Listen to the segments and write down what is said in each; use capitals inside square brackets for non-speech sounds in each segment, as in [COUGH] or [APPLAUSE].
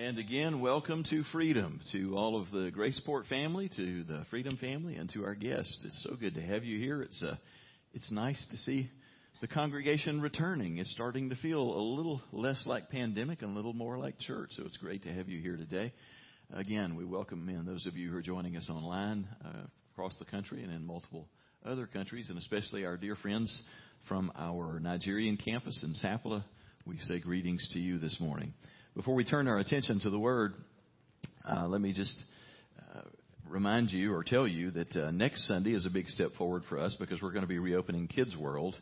And again, welcome to Freedom, to all of the Graceport family, to the Freedom family, and to our guests. It's so good to have you here. It's uh, it's nice to see the congregation returning. It's starting to feel a little less like pandemic and a little more like church. So it's great to have you here today. Again, we welcome in those of you who are joining us online uh, across the country and in multiple other countries, and especially our dear friends from our Nigerian campus in Sapele. We say greetings to you this morning. Before we turn our attention to the Word, uh, let me just uh, remind you or tell you that uh, next Sunday is a big step forward for us because we're going to be reopening Kids World.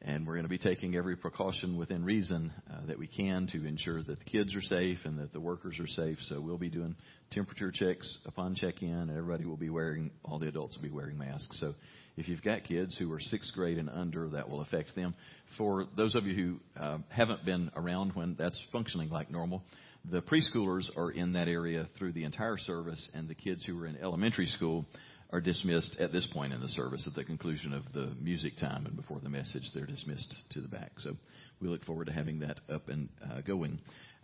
And we're going to be taking every precaution within reason uh, that we can to ensure that the kids are safe and that the workers are safe. So we'll be doing temperature checks upon check-in, and everybody will be wearing, all the adults will be wearing masks. So if you've got kids who are sixth grade and under, that will affect them. For those of you who uh, haven't been around when that's functioning like normal, the preschoolers are in that area through the entire service, and the kids who are in elementary school are dismissed at this point in the service at the conclusion of the music time and before the message. They're dismissed to the back. So we look forward to having that up and uh, going.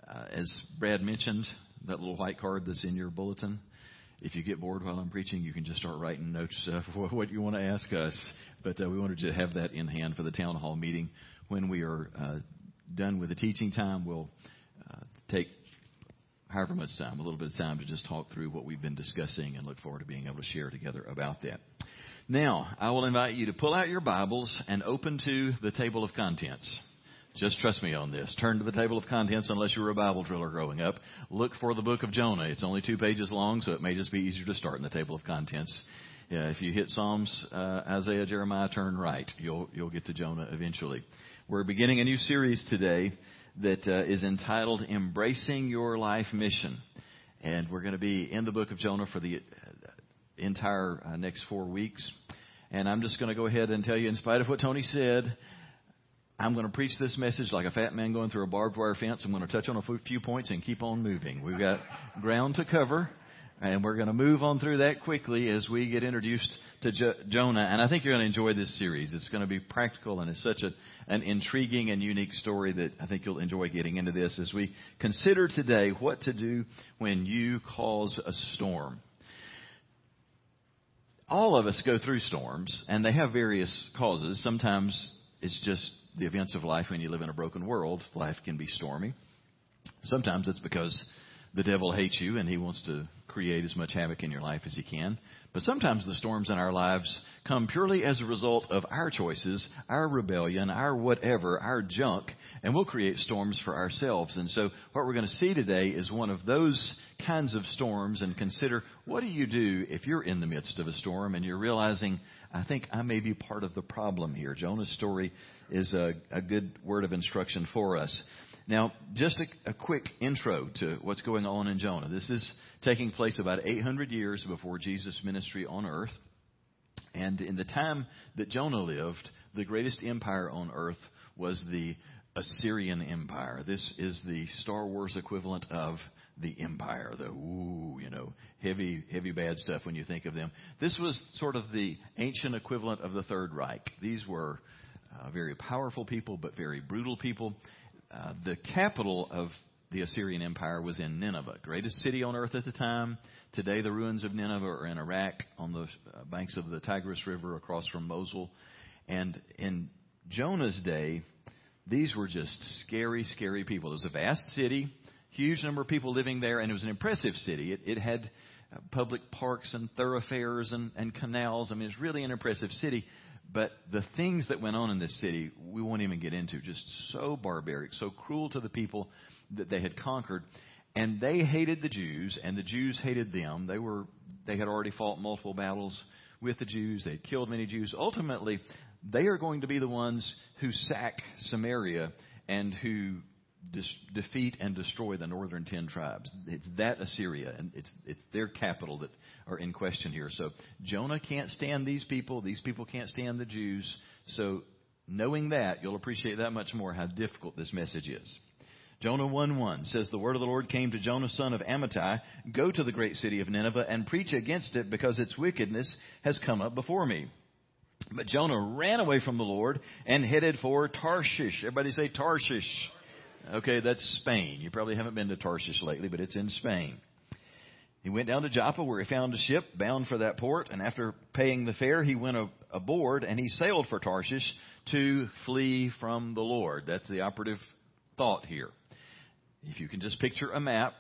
Uh, as Brad mentioned, that little white card that's in your bulletin if you get bored while I'm preaching, you can just start writing notes uh, [LAUGHS] for what you want to ask us. But uh, we wanted to have that in hand for the town hall meeting. When we are uh, done with the teaching time, we'll uh, take however much time, a little bit of time to just talk through what we've been discussing and look forward to being able to share together about that. Now, I will invite you to pull out your Bibles and open to the table of contents. Just trust me on this. Turn to the table of contents unless you were a Bible driller growing up. Look for the book of Jonah. It's only two pages long, so it may just be easier to start in the table of contents. Yeah, if you hit Psalms, uh, Isaiah, Jeremiah, turn right. You'll you'll get to Jonah eventually. We're beginning a new series today that uh, is entitled "Embracing Your Life Mission," and we're going to be in the book of Jonah for the uh, entire uh, next four weeks. And I'm just going to go ahead and tell you, in spite of what Tony said, I'm going to preach this message like a fat man going through a barbed wire fence. I'm going to touch on a few points and keep on moving. We've got [LAUGHS] ground to cover, and we're going to move on through that quickly as we get introduced to jo- Jonah. And I think you're going to enjoy this series. It's going to be practical, and it's such a, an intriguing and unique story that I think you'll enjoy getting into this as we consider today what to do when you cause a storm. All of us go through storms, and they have various causes. Sometimes it's just the events of life when you live in a broken world. Life can be stormy. Sometimes it's because the devil hates you and he wants to create as much havoc in your life as he can. But sometimes the storms in our lives come purely as a result of our choices, our rebellion, our whatever, our junk, and we'll create storms for ourselves. And so what we're going to see today is one of those kinds of storms and consider what do you do if you're in the midst of a storm and you're realizing, I think I may be part of the problem here. Jonah's story is a, a good word of instruction for us. Now, just a, a, quick intro to what's going on in Jonah. This is taking place about 800 years before Jesus' ministry on earth. And in the time that Jonah lived, the greatest empire on earth was the Assyrian Empire. This is the Star Wars equivalent of the empire, the ooh, you know, heavy, heavy bad stuff when you think of them. This was sort of the ancient equivalent of the Third Reich. These were uh, very powerful people, but very brutal people. Uh, the capital of the Assyrian Empire was in Nineveh, greatest city on earth at the time. Today, the ruins of Nineveh are in Iraq on the banks of the Tigris River across from Mosul. And in Jonah's day, these were just scary, scary people. It was a vast city, huge number of people living there, and it was an impressive city. It, it had uh, public parks and thoroughfares and, and canals. I mean, it's really an impressive city. But the things that went on in this city, we won't even get into. Just so barbaric, so cruel to the people that they had conquered. And they hated the Jews, and the Jews hated them. They were they had already fought multiple battles with the Jews. They had killed many Jews. Ultimately, they are going to be the ones who sack Samaria and who defeat and destroy the northern ten tribes. It's that Assyria, and it's it's their capital that are in question here. So Jonah can't stand these people. These people can't stand the Jews. So knowing that, you'll appreciate that much more how difficult this message is. Jonah 1:1 says, The word of the Lord came to Jonah, son of Amittai, Go to the great city of Nineveh and preach against it, because its wickedness has come up before me. But Jonah ran away from the Lord and headed for Tarshish. Everybody say Tarshish. Okay, that's Spain. You probably haven't been to Tarshish lately, but it's in Spain. He went down to Joppa where he found a ship bound for that port, and after paying the fare, he went aboard and he sailed for Tarshish to flee from the Lord. That's the operative thought here. If you can just picture a map,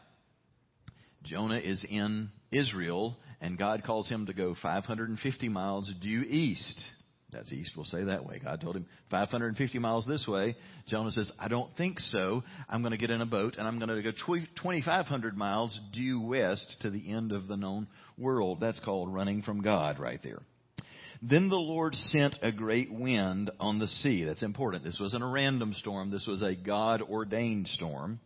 Jonah is in Israel, and God calls him to go 550 miles due east. That's east, we'll say that way. God told him 550 miles this way. Jonah says, I don't think so. I'm going to get in a boat and I'm going to go 2,500 miles due west to the end of the known world. That's called running from God right there. Then the Lord sent a great wind on the sea. That's important. This wasn't a random storm. This was a God ordained storm.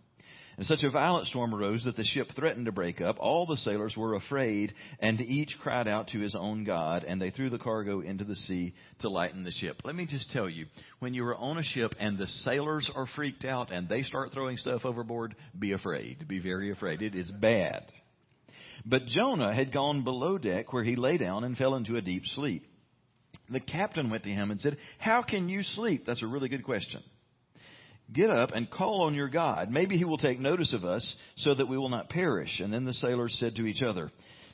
And such a violent storm arose that the ship threatened to break up. All the sailors were afraid, and each cried out to his own God, and they threw the cargo into the sea to lighten the ship. Let me just tell you, when you are on a ship and the sailors are freaked out and they start throwing stuff overboard, be afraid. Be very afraid. It is bad. But Jonah had gone below deck where he lay down and fell into a deep sleep. The captain went to him and said, How can you sleep? That's a really good question. Get up and call on your God. Maybe he will take notice of us so that we will not perish. And then the sailors said to each other,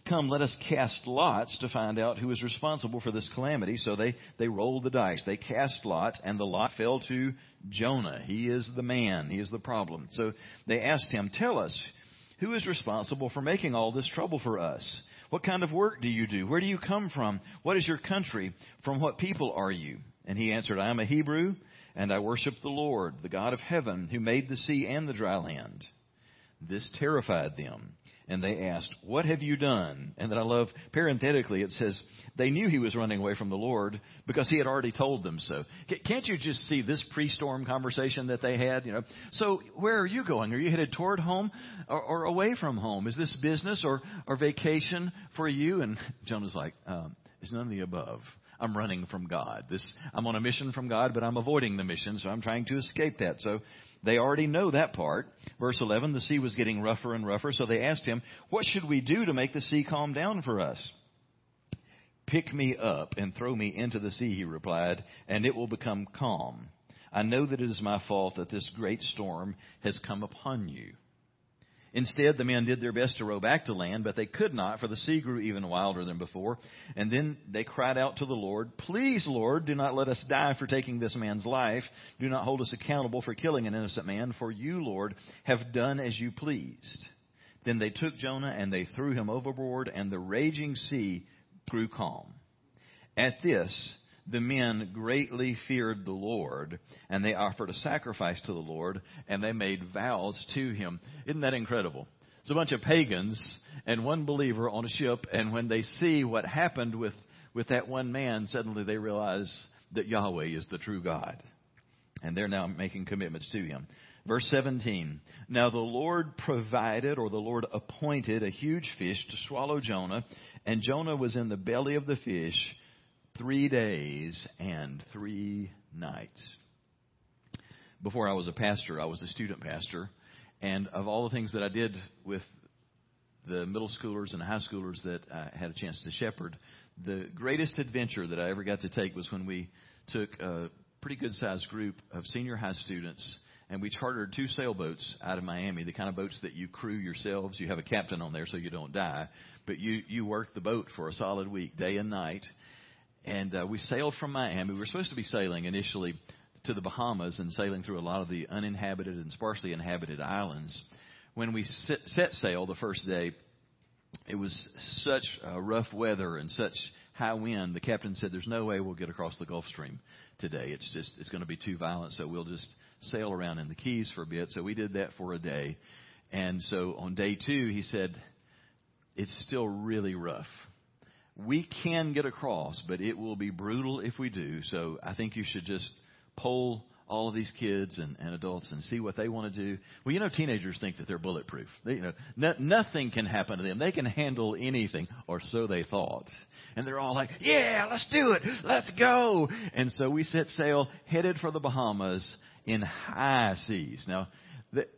Come, let us cast lots to find out who is responsible for this calamity. So they, they rolled the dice. They cast lots, and the lot fell to Jonah. He is the man. He is the problem. So they asked him, Tell us, who is responsible for making all this trouble for us? What kind of work do you do? Where do you come from? What is your country? From what people are you? And he answered, I am a Hebrew and I worship the Lord, the God of heaven, who made the sea and the dry land. This terrified them. And they asked, What have you done? And then I love, parenthetically, it says, they knew he was running away from the Lord because he had already told them so. Can't you just see this pre storm conversation that they had? You know, so where are you going? Are you headed toward home or, or away from home? Is this business or, or vacation for you? And Jonah's like, um, It's none of the above. I'm running from God. This, I'm on a mission from God, but I'm avoiding the mission, so I'm trying to escape that. So they already know that part. Verse 11, the sea was getting rougher and rougher, so they asked him, what should we do to make the sea calm down for us? Pick me up and throw me into the sea, he replied, and it will become calm. I know that it is my fault that this great storm has come upon you. Instead, the men did their best to row back to land, but they could not, for the sea grew even wilder than before. And then they cried out to the Lord, Please, Lord, do not let us die for taking this man's life. Do not hold us accountable for killing an innocent man, for you, Lord, have done as you pleased. Then they took Jonah and they threw him overboard, and the raging sea grew calm. At this, the men greatly feared the Lord, and they offered a sacrifice to the Lord, and they made vows to him. Isn't that incredible? It's a bunch of pagans and one believer on a ship, and when they see what happened with, with that one man, suddenly they realize that Yahweh is the true God. And they're now making commitments to him. Verse 17. Now the Lord provided, or the Lord appointed, a huge fish to swallow Jonah, and Jonah was in the belly of the fish three days and three nights. Before I was a pastor, I was a student pastor. And of all the things that I did with the middle schoolers and high schoolers that I had a chance to shepherd, the greatest adventure that I ever got to take was when we took a pretty good sized group of senior high students and we chartered two sailboats out of Miami, the kind of boats that you crew yourselves. You have a captain on there so you don't die, but you, you work the boat for a solid week, day and night. And uh, we sailed from Miami. We were supposed to be sailing initially to the Bahamas and sailing through a lot of the uninhabited and sparsely inhabited islands. When we set, set sail the first day, it was such uh, rough weather and such high wind. The captain said, "There's no way we'll get across the Gulf Stream today. It's just it's going to be too violent. So we'll just sail around in the Keys for a bit." So we did that for a day, and so on day two, he said, "It's still really rough." We can get across, but it will be brutal if we do. So I think you should just poll all of these kids and, and adults and see what they want to do. Well, you know, teenagers think that they're bulletproof. They, you know, no, nothing can happen to them. They can handle anything, or so they thought. And they're all like, "Yeah, let's do it. Let's go." And so we set sail, headed for the Bahamas in high seas. Now,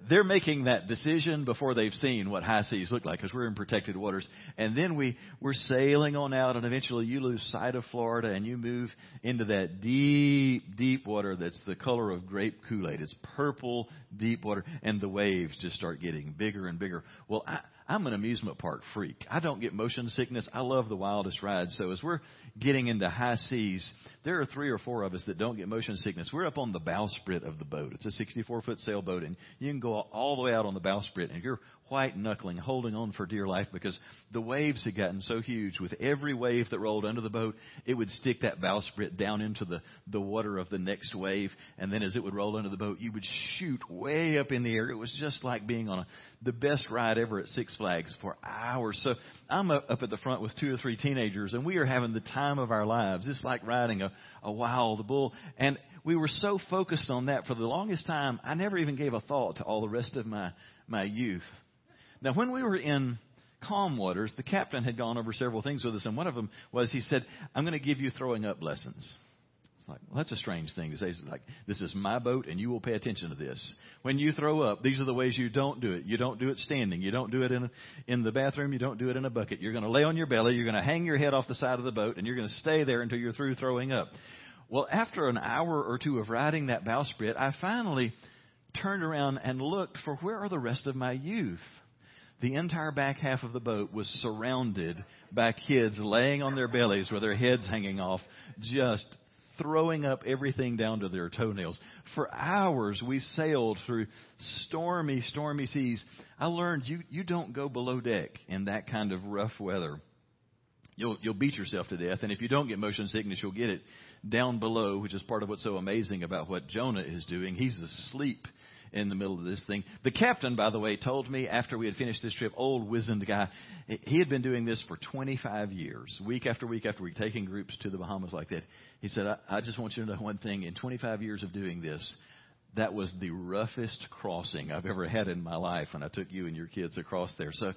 they're making that decision before they've seen what high seas look like because we're in protected waters. And then we, we're sailing on out and eventually you lose sight of Florida and you move into that deep, deep water that's the color of grape Kool-Aid. It's purple, deep water and the waves just start getting bigger and bigger. Well, I, I'm an amusement park freak. I don't get motion sickness. I love the wildest rides. So as we're getting into high seas, there are three or four of us that don't get motion sickness. We're up on the bowsprit of the boat. It's a 64 foot sailboat and you can go all the way out on the bowsprit and you're white knuckling, holding on for dear life because the waves had gotten so huge. With every wave that rolled under the boat, it would stick that bowsprit down into the, the water of the next wave. And then as it would roll under the boat, you would shoot way up in the air. It was just like being on a, the best ride ever at Six Flags for hours. So I'm up, up at the front with two or three teenagers and we are having the time of our lives. It's like riding a, a wild bull. And we were so focused on that for the longest time, I never even gave a thought to all the rest of my, my youth. Now, when we were in calm waters, the captain had gone over several things with us, and one of them was he said, I'm going to give you throwing up lessons. Like, well, that's a strange thing to say. It's like, this is my boat, and you will pay attention to this. When you throw up, these are the ways you don't do it. You don't do it standing. You don't do it in, in the bathroom. You don't do it in a bucket. You're going to lay on your belly. You're going to hang your head off the side of the boat, and you're going to stay there until you're through throwing up. Well, after an hour or two of riding that bowsprit, I finally turned around and looked for where are the rest of my youth the entire back half of the boat was surrounded by kids laying on their bellies with their heads hanging off, just throwing up everything down to their toenails. For hours we sailed through stormy, stormy seas. I learned you, you don't go below deck in that kind of rough weather. You'll, you'll beat yourself to death. And if you don't get motion sickness, you'll get it down below, which is part of what's so amazing about what Jonah is doing. He's asleep in the middle of this thing. The captain, by the way, told me after we had finished this trip, old wizened guy, he had been doing this for 25 years, week after week after week, taking groups to the Bahamas like that. He said, I, I just want you to know one thing. In 25 years of doing this, that was the roughest crossing I've ever had in my life when I took you and your kids across there. So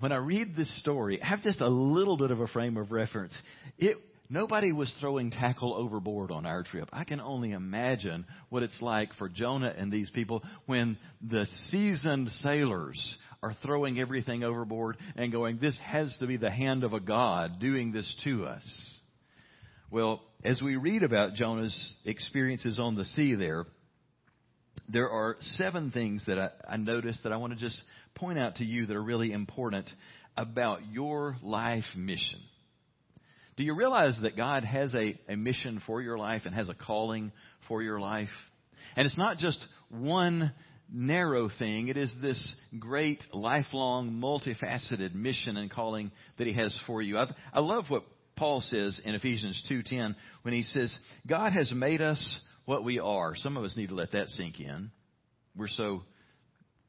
when I read this story, I have just a little bit of a frame of reference. It Nobody was throwing tackle overboard on our trip. I can only imagine what it's like for Jonah and these people when the seasoned sailors are throwing everything overboard and going, this has to be the hand of a God doing this to us. Well, as we read about Jonah's experiences on the sea there, there are seven things that I, I noticed that I want to just point out to you that are really important about your life mission. Do you realize that God has a, a mission for your life and has a calling for your life? And it's not just one narrow thing. It is this great, lifelong, multifaceted mission and calling that He has for you. I, I love what Paul says in Ephesians 2.10 when he says, God has made us what we are. Some of us need to let that sink in. We're so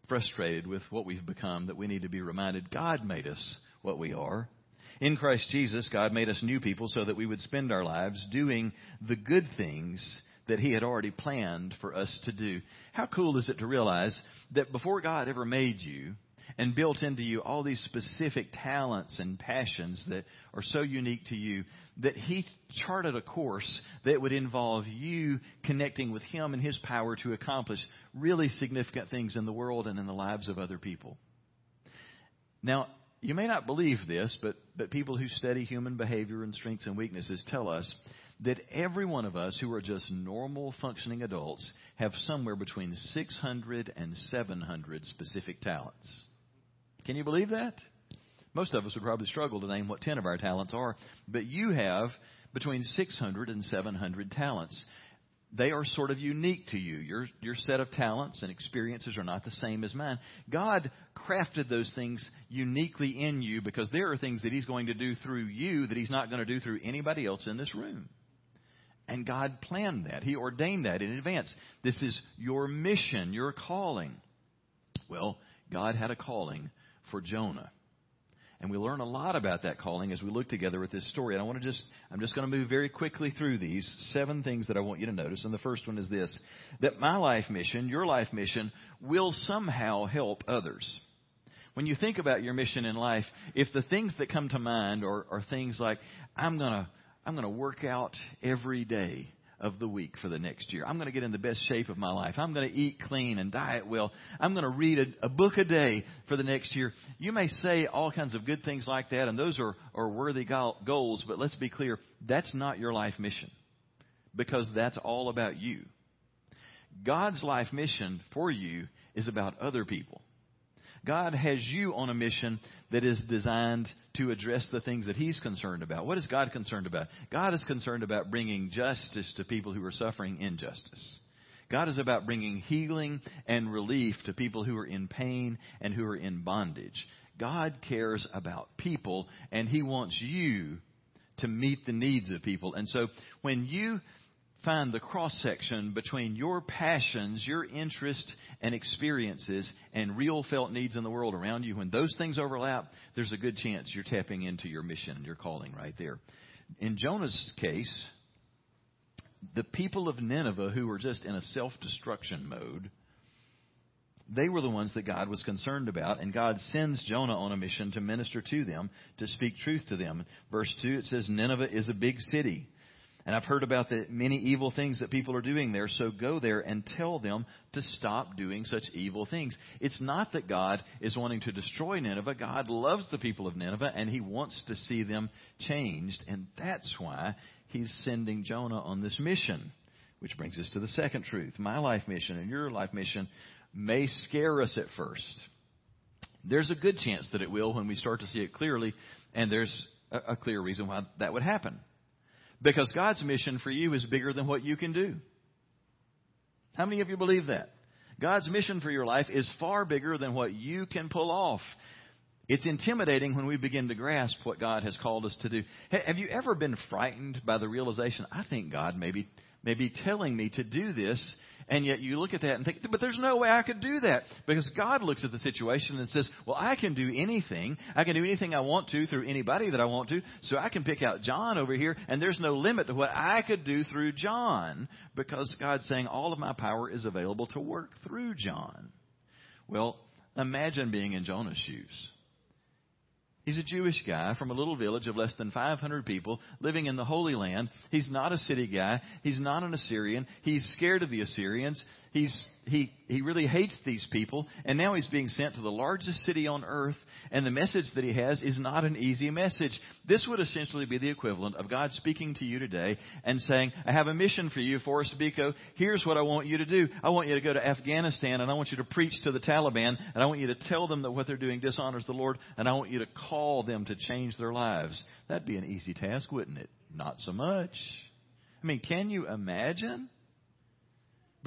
frustrated with what we've become that we need to be reminded God made us what we are. In Christ Jesus, God made us new people so that we would spend our lives doing the good things that He had already planned for us to do. How cool is it to realize that before God ever made you and built into you all these specific talents and passions that are so unique to you, that He charted a course that would involve you connecting with Him and His power to accomplish really significant things in the world and in the lives of other people? Now, you may not believe this, but, but people who study human behavior and strengths and weaknesses tell us that every one of us who are just normal functioning adults have somewhere between 600 and 700 specific talents. Can you believe that? Most of us would probably struggle to name what 10 of our talents are, but you have between 600 and 700 talents they are sort of unique to you. Your, your set of talents and experiences are not the same as mine. God crafted those things uniquely in you because there are things that He's going to do through you that He's not going to do through anybody else in this room. And God planned that. He ordained that in advance. This is your mission, your calling. Well, God had a calling for Jonah. And we learn a lot about that calling as we look together at this story. And I want to just, I'm just going to move very quickly through these seven things that I want you to notice. And the first one is this, that my life mission, your life mission, will somehow help others. When you think about your mission in life, if the things that come to mind are, are things like, I'm going to, I'm going to work out every day. Of the week for the next year. I'm going to get in the best shape of my life. I'm going to eat clean and diet well. I'm going to read a, a book a day for the next year. You may say all kinds of good things like that, and those are, are worthy goals, but let's be clear that's not your life mission because that's all about you. God's life mission for you is about other people. God has you on a mission that is designed to address the things that He's concerned about. What is God concerned about? God is concerned about bringing justice to people who are suffering injustice. God is about bringing healing and relief to people who are in pain and who are in bondage. God cares about people and He wants you to meet the needs of people. And so when you find the cross section between your passions, your interests, and experiences and real felt needs in the world around you, when those things overlap, there's a good chance you're tapping into your mission, and your calling right there. In Jonah's case, the people of Nineveh who were just in a self destruction mode, they were the ones that God was concerned about, and God sends Jonah on a mission to minister to them, to speak truth to them. Verse 2, it says, Nineveh is a big city and I've heard about the many evil things that people are doing there, so go there and tell them to stop doing such evil things. It's not that God is wanting to destroy Nineveh. God loves the people of Nineveh and he wants to see them changed. And that's why he's sending Jonah on this mission. Which brings us to the second truth. My life mission and your life mission may scare us at first. There's a good chance that it will when we start to see it clearly, and there's a, clear reason why that would happen. Because God's mission for you is bigger than what you can do. How many of you believe that? God's mission for your life is far bigger than what you can pull off. It's intimidating when we begin to grasp what God has called us to do. Have you ever been frightened by the realization, I think God may be, may be telling me to do this, and yet you look at that and think, but there's no way I could do that. Because God looks at the situation and says, well, I can do anything. I can do anything I want to through anybody that I want to. So I can pick out John over here, and there's no limit to what I could do through John. Because God's saying all of my power is available to work through John. Well, imagine being in Jonah's shoes. He's a Jewish guy from a little village of less than 500 people living in the Holy Land. He's not a city guy. He's not an Assyrian. He's scared of the Assyrians. He's, he, he really hates these people. And now he's being sent to the largest city on earth. And the message that he has is not an easy message. This would essentially be the equivalent of God speaking to you today and saying, I have a mission for you, Forrest Biko. Here's what I want you to do. I want you to go to Afghanistan and I want you to preach to the Taliban and I want you to tell them that what they're doing dishonors the Lord and I want you to call them to change their lives. That'd be an easy task, wouldn't it? Not so much. I mean, can you imagine?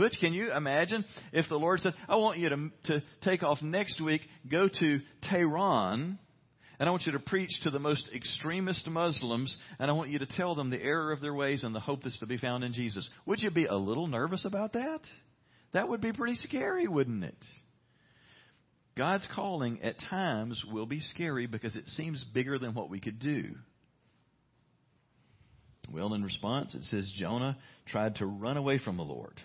Butch, can you imagine if the Lord said, I want you to, to take off next week, go to Tehran, and I want you to preach to the most extremist Muslims, and I want you to tell them the error of their ways and the hope that's to be found in Jesus. Would you be a little nervous about that? That would be pretty scary, wouldn't it? God's calling at times will be scary because it seems bigger than what we could do. Well, in response, it says Jonah tried to run away from the Lord.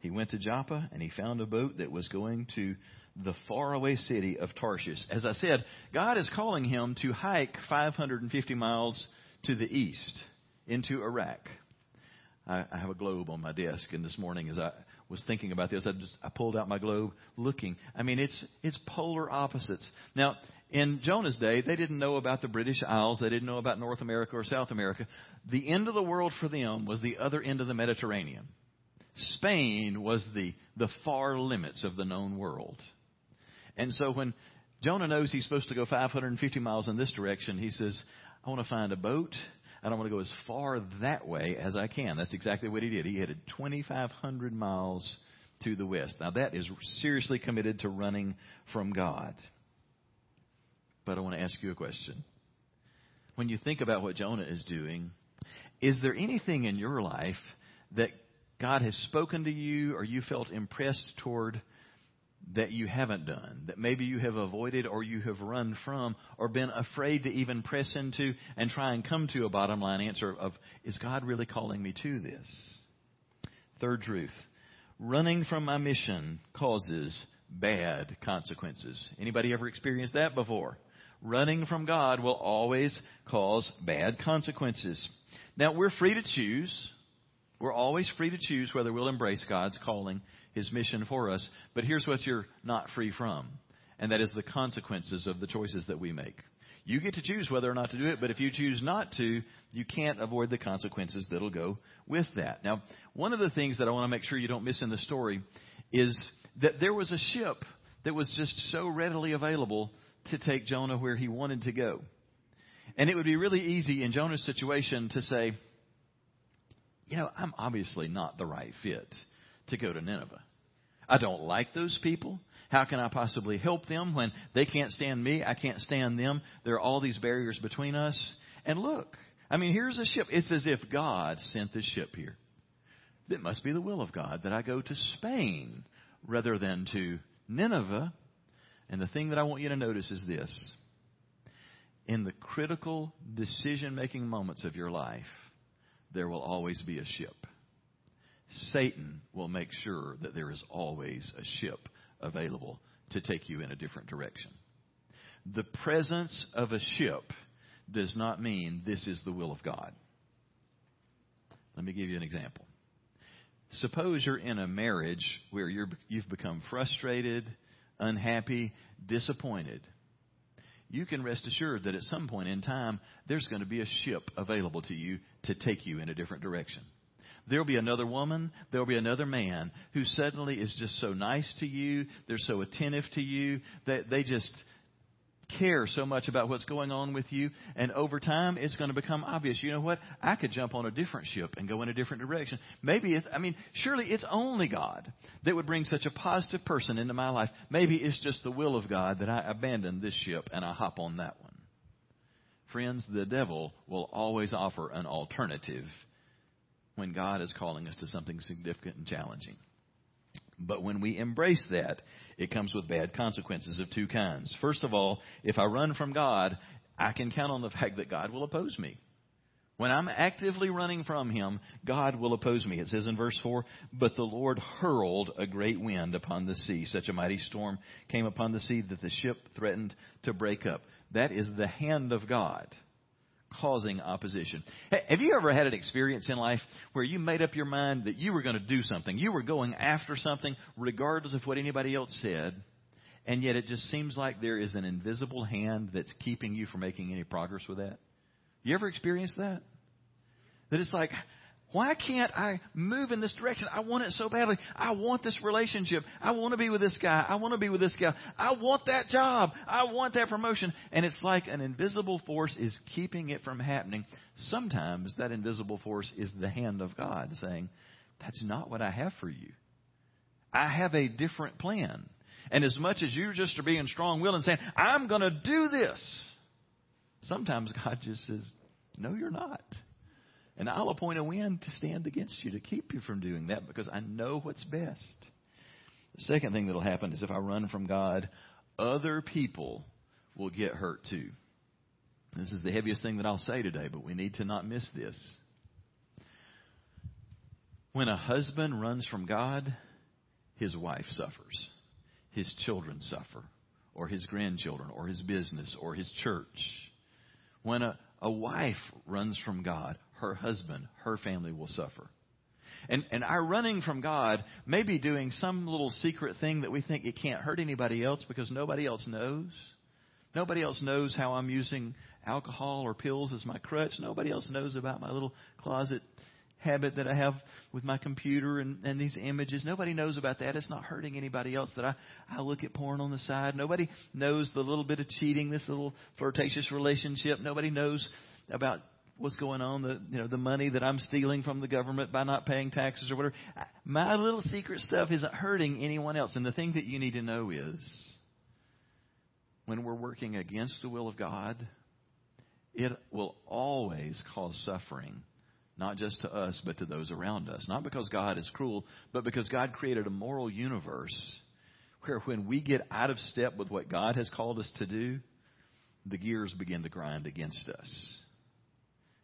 He went to Joppa and he found a boat that was going to the faraway city of Tarshish. As I said, God is calling him to hike 550 miles to the east into Iraq. I, I have a globe on my desk, and this morning as I was thinking about this, I just I pulled out my globe, looking. I mean, it's it's polar opposites. Now, in Jonah's day, they didn't know about the British Isles. They didn't know about North America or South America. The end of the world for them was the other end of the Mediterranean. Spain was the, the far limits of the known world. And so when Jonah knows he's supposed to go 550 miles in this direction, he says, I want to find a boat and I want to go as far that way as I can. That's exactly what he did. He headed 2,500 miles to the west. Now that is seriously committed to running from God. But I want to ask you a question. When you think about what Jonah is doing, is there anything in your life that God has spoken to you or you felt impressed toward that you haven't done, that maybe you have avoided or you have run from or been afraid to even press into and try and come to a bottom line answer of, is God really calling me to this? Third truth. Running from my mission causes bad consequences. Anybody ever experienced that before? Running from God will always cause bad consequences. Now, we're free to choose We're always free to choose whether we'll embrace God's calling, His mission for us. But here's what you're not free from, and that is the consequences of the choices that we make. You get to choose whether or not to do it, but if you choose not to, you can't avoid the consequences that'll go with that. Now, one of the things that I want to make sure you don't miss in the story is that there was a ship that was just so readily available to take Jonah where he wanted to go. And it would be really easy in Jonah's situation to say, you know, I'm obviously not the right fit to go to Nineveh. I don't like those people. How can I possibly help them when they can't stand me? I can't stand them. There are all these barriers between us. And look, I mean, here's a ship. It's as if God sent this ship here. It must be the will of God that I go to Spain rather than to Nineveh. And the thing that I want you to notice is this. In the critical decision making moments of your life, there will always be a ship. Satan will make sure that there is always a ship available to take you in a different direction. The presence of a ship does not mean this is the will of God. Let me give you an example. Suppose you're in a marriage where you have become frustrated, unhappy, disappointed. You can rest assured that at some point in time, there's going to be a ship available to you to take you in a different direction. There'll be another woman, there'll be another man who suddenly is just so nice to you, they're so attentive to you, that they just care so much about what's going on with you. And over time, it's going to become obvious. You know what? I could jump on a different ship and go in a different direction. Maybe it's, I mean, surely it's only God that would bring such a positive person into my life. Maybe it's just the will of God that I abandon this ship and I hop on that one. Friends, the devil will always offer an alternative when God is calling us to something significant and challenging. But when we embrace that, it comes with bad consequences of two kinds. First of all, if I run from God, I can count on the [LAUGHS] fact that God will oppose me. When I'm actively running from Him, God will oppose me. It says in verse 4, But the Lord hurled a great wind upon the sea. Such a mighty storm came upon the sea that the ship threatened to break up. That is the hand of God causing opposition. Have you ever had an experience in life where you made up your mind that you were going to do something? You were going after something regardless of what anybody else said, and yet it just seems like there is an invisible hand that's keeping you from making any progress with that? You ever experienced that? That it's like, why can't I move in this direction? I want it so badly. I want this relationship. I want to be with this guy. I want to be with this guy. I want that job. I want that promotion. And it's like an invisible force is keeping it from happening. Sometimes that invisible force is the hand of God saying, That's not what I have for you. I have a different plan. And as much as you just are being strong willed and saying, I'm going to do this, sometimes [LAUGHS] God just says, No, you're not. And I'll appoint a wind to stand against you to keep you from doing that because I know what's best. The second thing that'll happen is if I run from God, other people will get hurt too. This is the heaviest thing that I'll say today, but we need to not miss this. When a husband runs from God, his wife suffers, his children suffer, or his grandchildren, or his business, or his church. When a, a wife runs from God, her husband, her family will suffer. And, and our running from God may be doing some little secret thing that we think it can't hurt anybody else because nobody else knows. Nobody else knows how I'm using alcohol or pills as my crutch. Nobody else knows about my little closet habit that I have with my computer and, and these images. Nobody knows about that. It's not hurting anybody else that I, I look at porn on the side. Nobody knows the little bit of cheating, this little flirtatious relationship. Nobody knows about what's going on, the you know the money that I'm stealing from the government by not paying taxes or whatever. My little secret stuff isn't hurting anyone else. And the thing that you need to know is when we're working against the will of God, it will always cause suffering, not just to us, but to those around us. Not because God is cruel, but because God created a moral universe where when we get out of step with what God has called us to do, the gears begin to grind against us.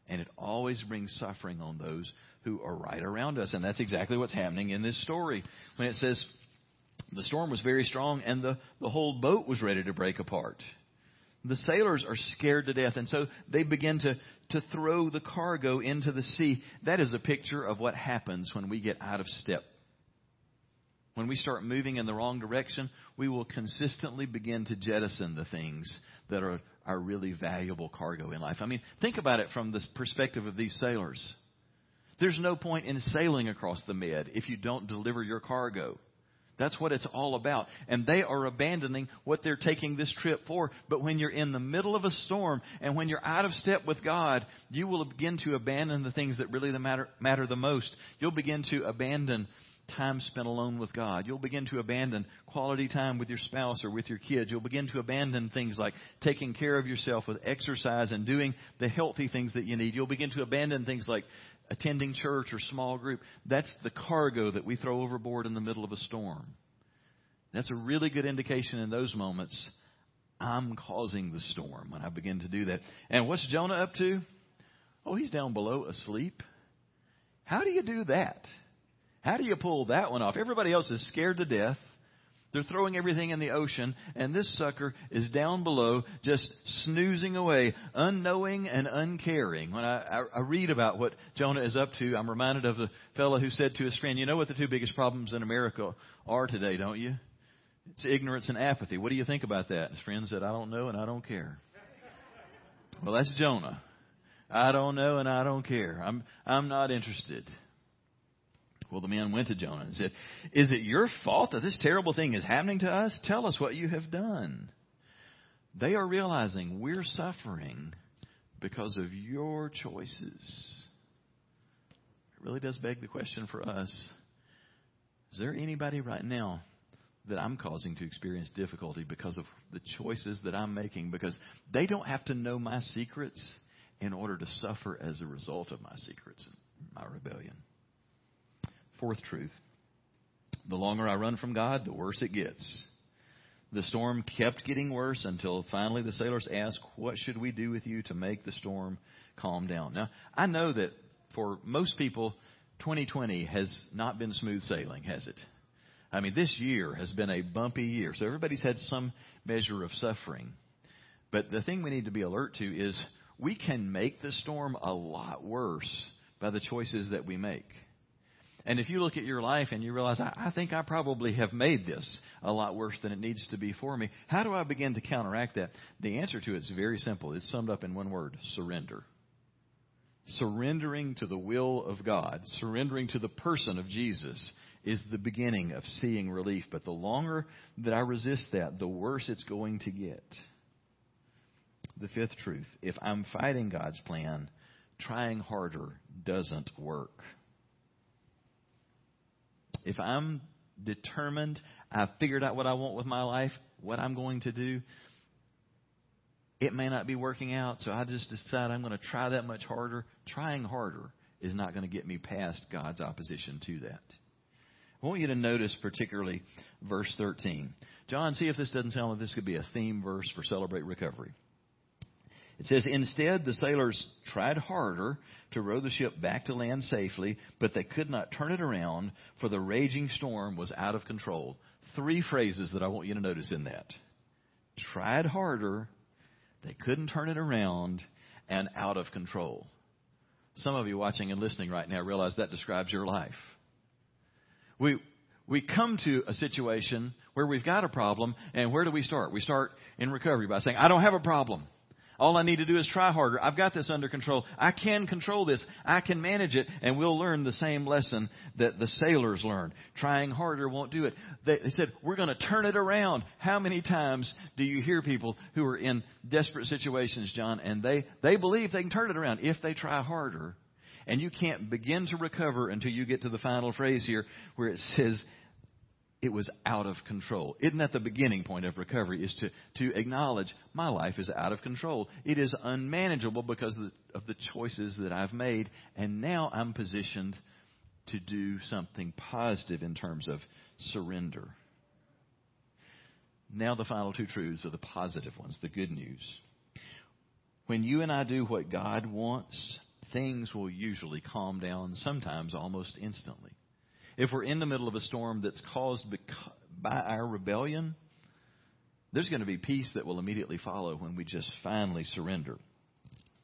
And it always brings suffering on those who are right around us. And that's exactly what's happening in this story. When it says the storm was very strong and the, the whole boat was ready to break apart. The sailors are scared to death, and so they begin to, to throw the cargo into the sea. That is a picture of what happens when we get out of step. When we start moving in the wrong direction, we will consistently begin to jettison the things that are our really valuable cargo in life. I mean, think about it from the perspective of these sailors. There's no point in sailing across the Med if you don't deliver your cargo. That's what it's all about. And they are abandoning what they're taking this trip for. But when you're in the middle of a storm and when you're out of step with God, you will begin to abandon the things that really matter, matter the most. You'll begin to abandon time spent alone with God. You'll begin to abandon quality time with your spouse or with your kids. You'll begin to abandon things like taking care of yourself with exercise and doing the healthy things that you need. You'll begin to abandon things like attending church or small group. That's the cargo that we throw overboard in the middle of a storm. That's a really good indication in those moments. I'm causing the storm when I begin to do that. And what's Jonah up to? Oh, he's down below asleep. How do you do that? How do you pull that one off? Everybody else is scared to death. They're throwing everything in the ocean, and this sucker is down below, just snoozing away, unknowing and uncaring. When I, I, I read about what Jonah is up to, I'm reminded of the fellow who said to his friend, You know what the two biggest problems in America are today, don't you? It's ignorance and apathy. What do you think about that? His friend said, I don't know and I don't care. Well, that's Jonah. I don't know and I don't care. I'm, I'm not interested. Well, the man went to Jonah and said, Is it your fault that this terrible thing is happening to us? Tell us what you have done. They are realizing we're suffering because of your choices. It really does beg the question for us Is there anybody right now that I'm causing to experience difficulty because of the choices that I'm making? Because they don't have to know my secrets in order to suffer as a result of my secrets and my rebellion. Fourth truth the longer I run from God, the worse it gets. The storm kept getting worse until finally the sailors asked, What should we do with you to make the storm calm down? Now, I know that for most people, 2020 has not been smooth sailing, has it? I mean, this year has been a bumpy year. So everybody's had some measure of suffering. But the thing we need to be alert to is we can make the storm a lot worse by the choices that we make. And if you look at your life and you realize, I, I think I probably have made this a lot worse than it needs to be for me, how do I begin to counteract that? The answer to it is very simple. It's summed up in one word surrender. Surrendering to the will of God, surrendering to the person of Jesus, is the beginning of seeing relief. But the longer that I resist that, the worse it's going to get. The fifth truth if I'm fighting God's plan, trying harder doesn't work. If I'm determined, I've figured out what I want with my life, what I'm going to do, it may not be working out, so I just decide I'm going to try that much harder. Trying harder is not going to get me past God's opposition to that. I want you to notice particularly verse 13. John, see if this doesn't sound like this could be a theme verse for Celebrate Recovery. It says, Instead, the sailors tried harder to row the ship back to land safely, but they could not turn it around, for the raging storm was out of control. Three phrases that I want you to notice in that. Tried harder, they couldn't turn it around, and out of control. Some of you watching and listening right now realize that describes your life. We, we come to a situation where we've got a problem, and where do we start? We start in recovery by saying, I don't have a problem. All I need to do is try harder. I've got this under control. I can control this. I can manage it. And we'll learn the same lesson that the sailors learned. Trying harder won't do it. They, they said, we're going to turn it around. How many times do you hear people who are in desperate situations, John, and they, they believe they can turn it around if they try harder. And you can't begin to recover until you get to the final phrase here where it says, it was out of control. Isn't that the beginning point of recovery? Is to, to acknowledge my life is out of control. It is unmanageable because of the, of the choices that I've made, and now I'm positioned to do something positive in terms of surrender. Now, the final two truths are the positive ones, the good news. When you and I do what God wants, things will usually calm down, sometimes almost instantly. If we're in the middle of a storm that's caused by our rebellion, there's going to be peace that will immediately follow when we just finally surrender.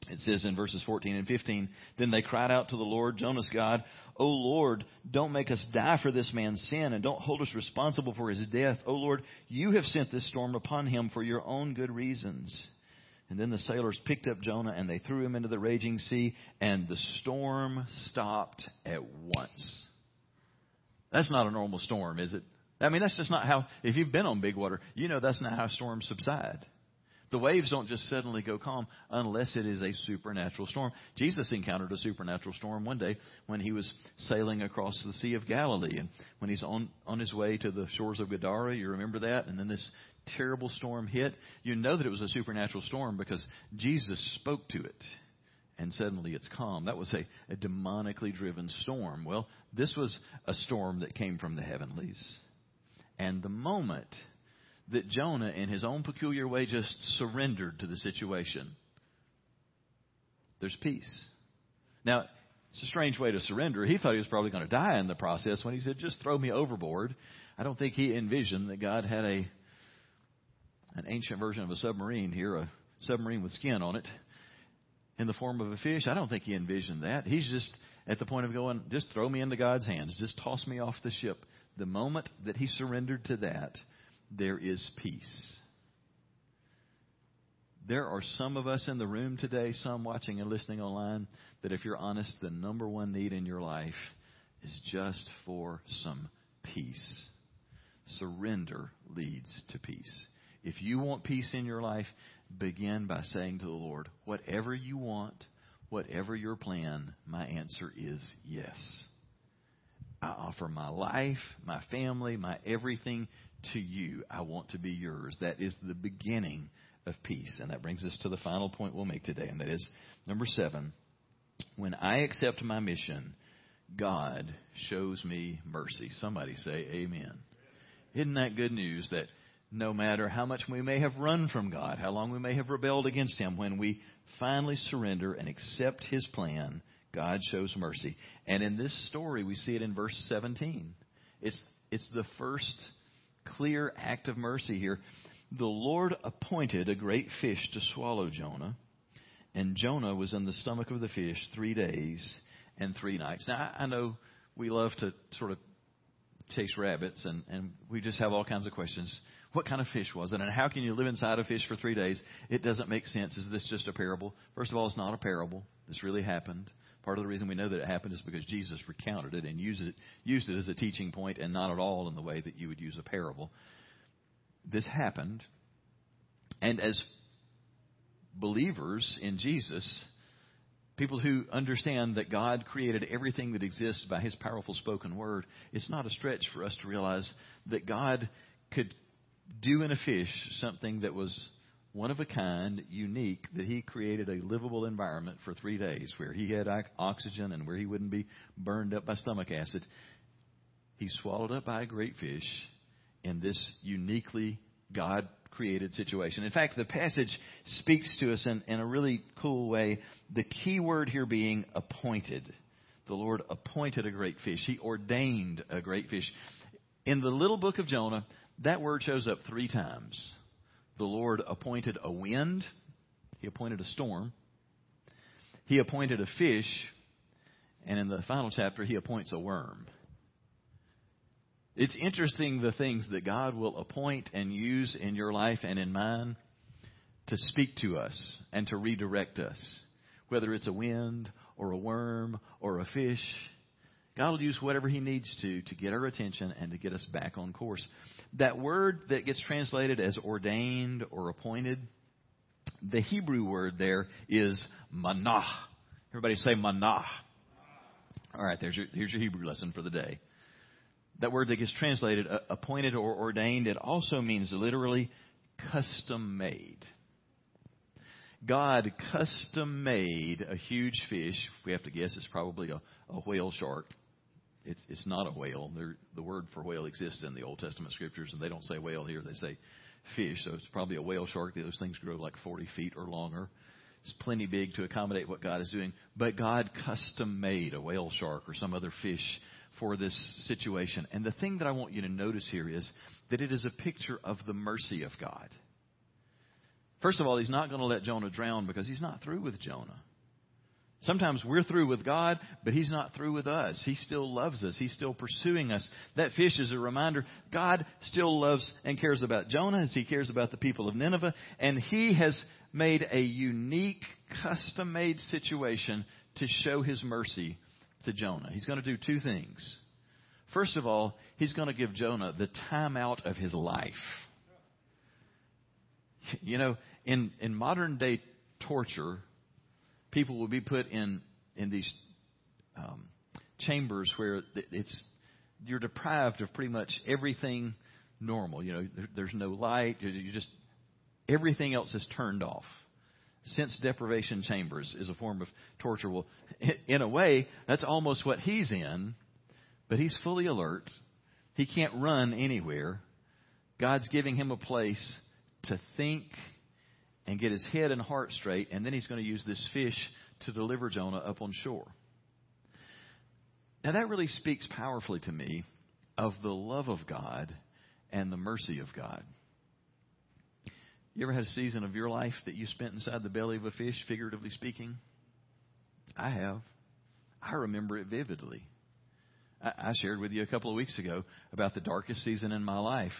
It says in verses 14 and 15, Then they cried out to the Lord, Jonah's God, O Lord, don't make us die for this man's sin, and don't hold us responsible for his death. O Lord, you have sent this storm upon him for your own good reasons. And then the sailors picked up Jonah and they threw him into the raging sea, and the storm stopped at once. That's not a normal storm, is it? I mean, that's just not how, if you've been on big water, you know that's not how storms subside. The waves don't just suddenly go calm unless it is a supernatural storm. Jesus encountered a supernatural storm one day when he was sailing across the Sea of Galilee. And when he's on, on his way to the shores of Gadara, you remember that? And then this terrible storm hit. You know that it was a supernatural storm because Jesus spoke to it. And suddenly it's calm. That was a, a demonically driven storm. Well, this was a storm that came from the heavenlies. And the moment that Jonah, in his own peculiar way, just surrendered to the situation, there's peace. Now, it's a strange way to surrender. He thought he was probably going to die in the process when he said, just throw me overboard. I don't think he envisioned that God had a an ancient version of a submarine here, a submarine with skin on it, in the form of a fish. I don't think he envisioned that. He's just at the point of going, just throw me into God's hands. Just toss me off the ship. The moment that he surrendered to that, there is peace. There are some of us in the room today, some watching and listening online, that if you're honest, the number one need in your life is just for some peace. Surrender leads to peace. If you want peace in your life, begin by saying to the Lord, whatever you want, whatever your plan, my answer is yes. I offer my life, my family, my everything to you. I want to be yours. That is the beginning of peace. And that brings us to the final point we'll make today, and that is number seven. When I accept my mission, God shows me mercy. Somebody say amen. Isn't that good news that no matter how much we may have run from God, how long we may have rebelled against Him, when we finally surrender and accept His plan, God shows mercy. And in this story, we see it in verse 17. It's, it's the first clear act of mercy here. The Lord appointed a great fish to swallow Jonah, and Jonah was in the stomach of the fish three days and three nights. Now, I know we love to sort of chase rabbits, and, and we just have all kinds of questions. What kind of fish was it? And how can you live inside a fish for three days? It doesn't make sense. Is this just a parable? First of all, it's not a parable. This really happened. Part of the reason we know that it happened is because Jesus recounted it and used it, used it as a teaching point and not at all in the way that you would use a parable. This happened. And as believers in Jesus, people who understand that God created everything that exists by His powerful spoken word, it's not a stretch for us to realize that God could do in a fish something that was one of a kind, unique, that he created a livable environment for three days where he had oxygen and where he wouldn't be burned up by stomach acid. He's swallowed up by a great fish in this uniquely God created situation. In fact, the passage speaks to us in, in a really cool way. The key word here being appointed. The Lord appointed a great fish. He ordained a great fish. In the little book of Jonah, that word shows up three times. The Lord appointed a wind, He appointed a storm, He appointed a fish, and in the final chapter, He appoints a worm. It's interesting the things that God will appoint and use in your life and in mine to speak to us and to redirect us. Whether it's a wind or a worm or a fish, God will use whatever He needs to to get our attention and to get us back on course. That word that gets translated as ordained or appointed, the Hebrew word there is manah. Everybody say manah. All right, there's your, here's your Hebrew lesson for the day. That word that gets translated uh, appointed or ordained, it also means literally custom made. God custom made a huge fish. We have to guess it's probably a, a whale shark it's it's not a whale. They're, the word for whale exists in the Old Testament scriptures, and they don't say whale here; they say fish. So it's probably a whale shark. Those things grow like 40 feet or longer. It's plenty big to accommodate what God is doing. But God custom made a whale shark or some other fish for this situation. And the thing that I want you to notice here is that it is a picture of the mercy of God. First of all, he's not going to let Jonah drown because he's not through with Jonah. Sometimes we're through with God, but He's not through with us. He still loves us. He's still pursuing us. That fish is a reminder God still loves and cares about Jonah as He cares about the people of Nineveh. And He has made a unique, custom made situation to show His mercy to Jonah. He's going to do two things. First of all, He's going to give Jonah the time out of his life. You know, in, in modern day torture, people will be put in in these um, chambers where it's you're deprived of pretty much everything normal. You know, there, there's no light. You just everything else is turned off. Sense deprivation chambers is a form of torture. Well, in a way, that's almost what he's in, but he's fully alert. He can't run anywhere. God's giving him a place to think and get his head and heart straight, and then he's going to use this fish to deliver Jonah up on shore. Now, that really speaks powerfully to me of the love of God and the mercy of God. You ever had a season of your life that you spent inside the belly of a fish, figuratively speaking? I have. I remember it vividly. I shared with you a couple of weeks ago about the darkest season in my life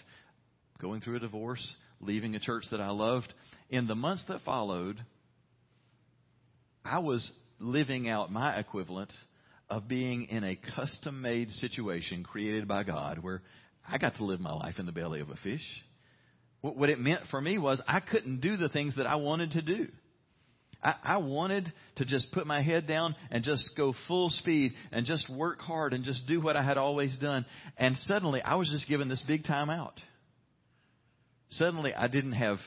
going through a divorce, leaving a church that I loved. In the months that followed, I was living out my equivalent of being in a custom made situation created by God where I got to live my life in the belly of a fish. What it meant for me was I couldn't do the things that I wanted to do. I, wanted to just put my head down and just go full speed and just work hard and just do what I had always done. And suddenly I was just given this big time out. Suddenly, I didn't have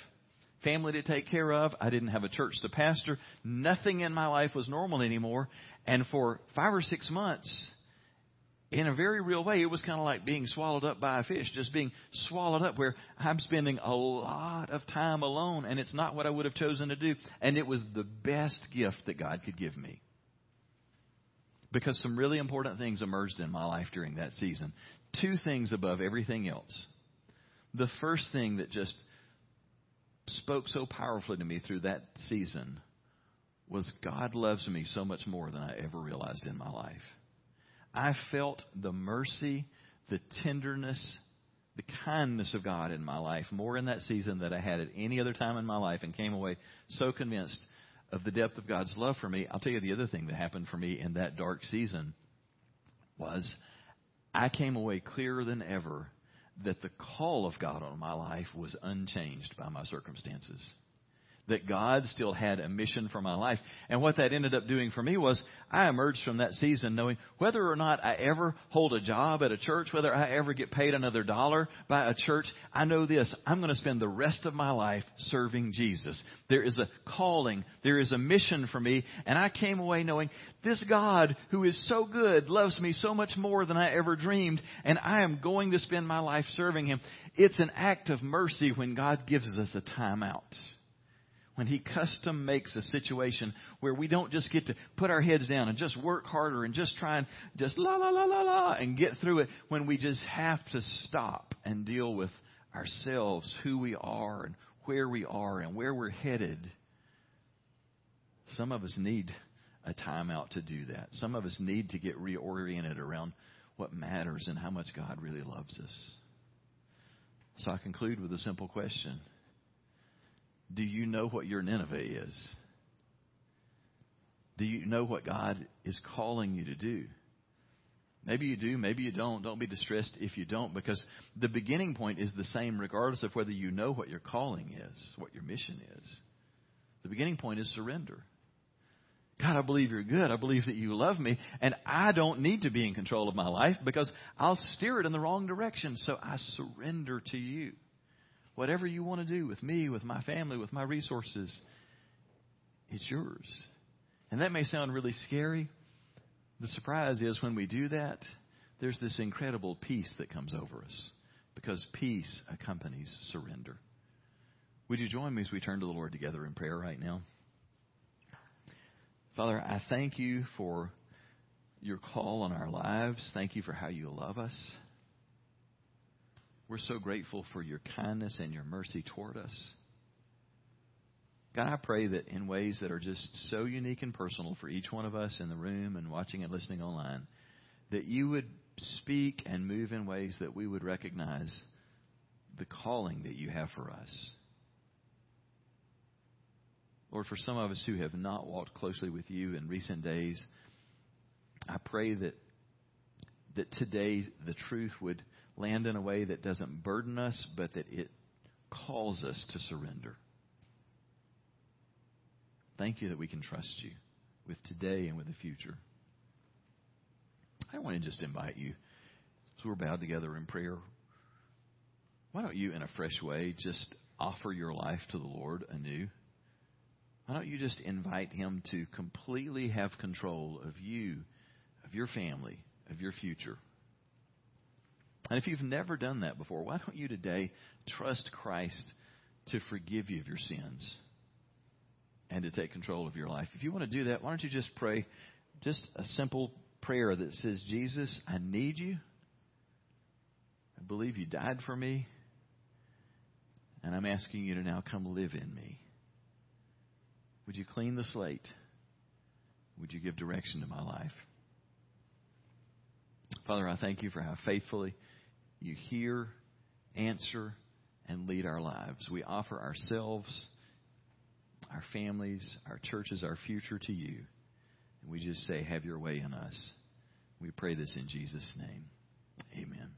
family to take care of. I didn't have a church to pastor. Nothing in my life was normal anymore. And for five or six months, in a very real way, it was kind of like being swallowed up by a fish, just being swallowed up where I'm spending a lot of time alone and it's not what I would have chosen to do. And it was the best gift that God could give me. Because some really important things emerged in my life during that season. Two things above everything else the first thing that just spoke so powerfully to me through that season was God loves me so much more than I ever realized in my life. I felt the mercy, the tenderness, the kindness of God in my life more in that season than I had at any other time in my life and came away so convinced of the depth of God's love for me. I'll tell you the other thing that happened for me in that dark season was I came away clearer than ever that the call of God on my life was unchanged by my circumstances that God still had a mission for my life. And what that ended up doing for me was I emerged from that season knowing whether or not I ever hold a job at a church, whether I ever get paid another dollar by a church, I know this. I'm going to spend the rest of my life serving Jesus. There is a calling. There is a mission for me. And I came away knowing this God who is so good loves me so much more than I ever dreamed. And I am going to spend my life serving Him. It's an act of mercy when God gives us a time out when He custom makes a situation where we don't just get to put our heads down and just work harder and just try and just la la la la la and get through it, when we just have to stop and deal with ourselves, who we are and where we are and where we're headed. Some of us need a time out to do that. Some of us need to get reoriented around what matters and how much God really loves us. So I conclude with a simple question do you know what your Nineveh is? Do you know what God is calling you to do? Maybe you do, maybe you don't. Don't be distressed if you don't, because the beginning point is the same regardless of whether you know what your calling is, what your mission is. The beginning point is surrender. God, I believe you're good. I believe that you love me, and I don't need to be in control of my life because I'll steer it in the wrong direction. So I surrender to you. Whatever you want to do with me, with my family, with my resources, it's yours. And that may sound really scary. The surprise is when we do that, there's this incredible peace that comes over us because peace accompanies surrender. Would you join me as we turn to the Lord together in prayer right now? Father, I thank you for your call on our lives. Thank you for how you love us. We're so grateful for your kindness and your mercy toward us. God, I pray that in ways that are just so unique and personal for each one of us in the room and watching and listening online, that you would speak and move in ways that we would recognize the calling that you have for us. Lord, for some of us who have not walked closely with you in recent days, I pray that that today the truth would land in a way that doesn't burden us, but that it calls us to surrender. Thank you that we can trust you with today and with the future. I want to just invite you, as we're bowed together in prayer, why don't you, in a fresh way, just offer your life to the Lord anew? Why don't you just invite Him to completely have control of you, of your family, of your future? And if you've never done that before, why don't you today trust Christ to forgive you of your sins and to take control of your life? If you want to do that, why don't you just pray just a simple prayer that says, Jesus, I need you. I believe you died for me. And I'm asking you to now come live in me. Would you clean the slate? Would you give direction to my life? Father, I thank you for how faithfully you hear, answer, and lead our lives. We offer ourselves, our families, our churches, our future to you. And we just say, have your way in us. We pray this in Jesus' name. Amen.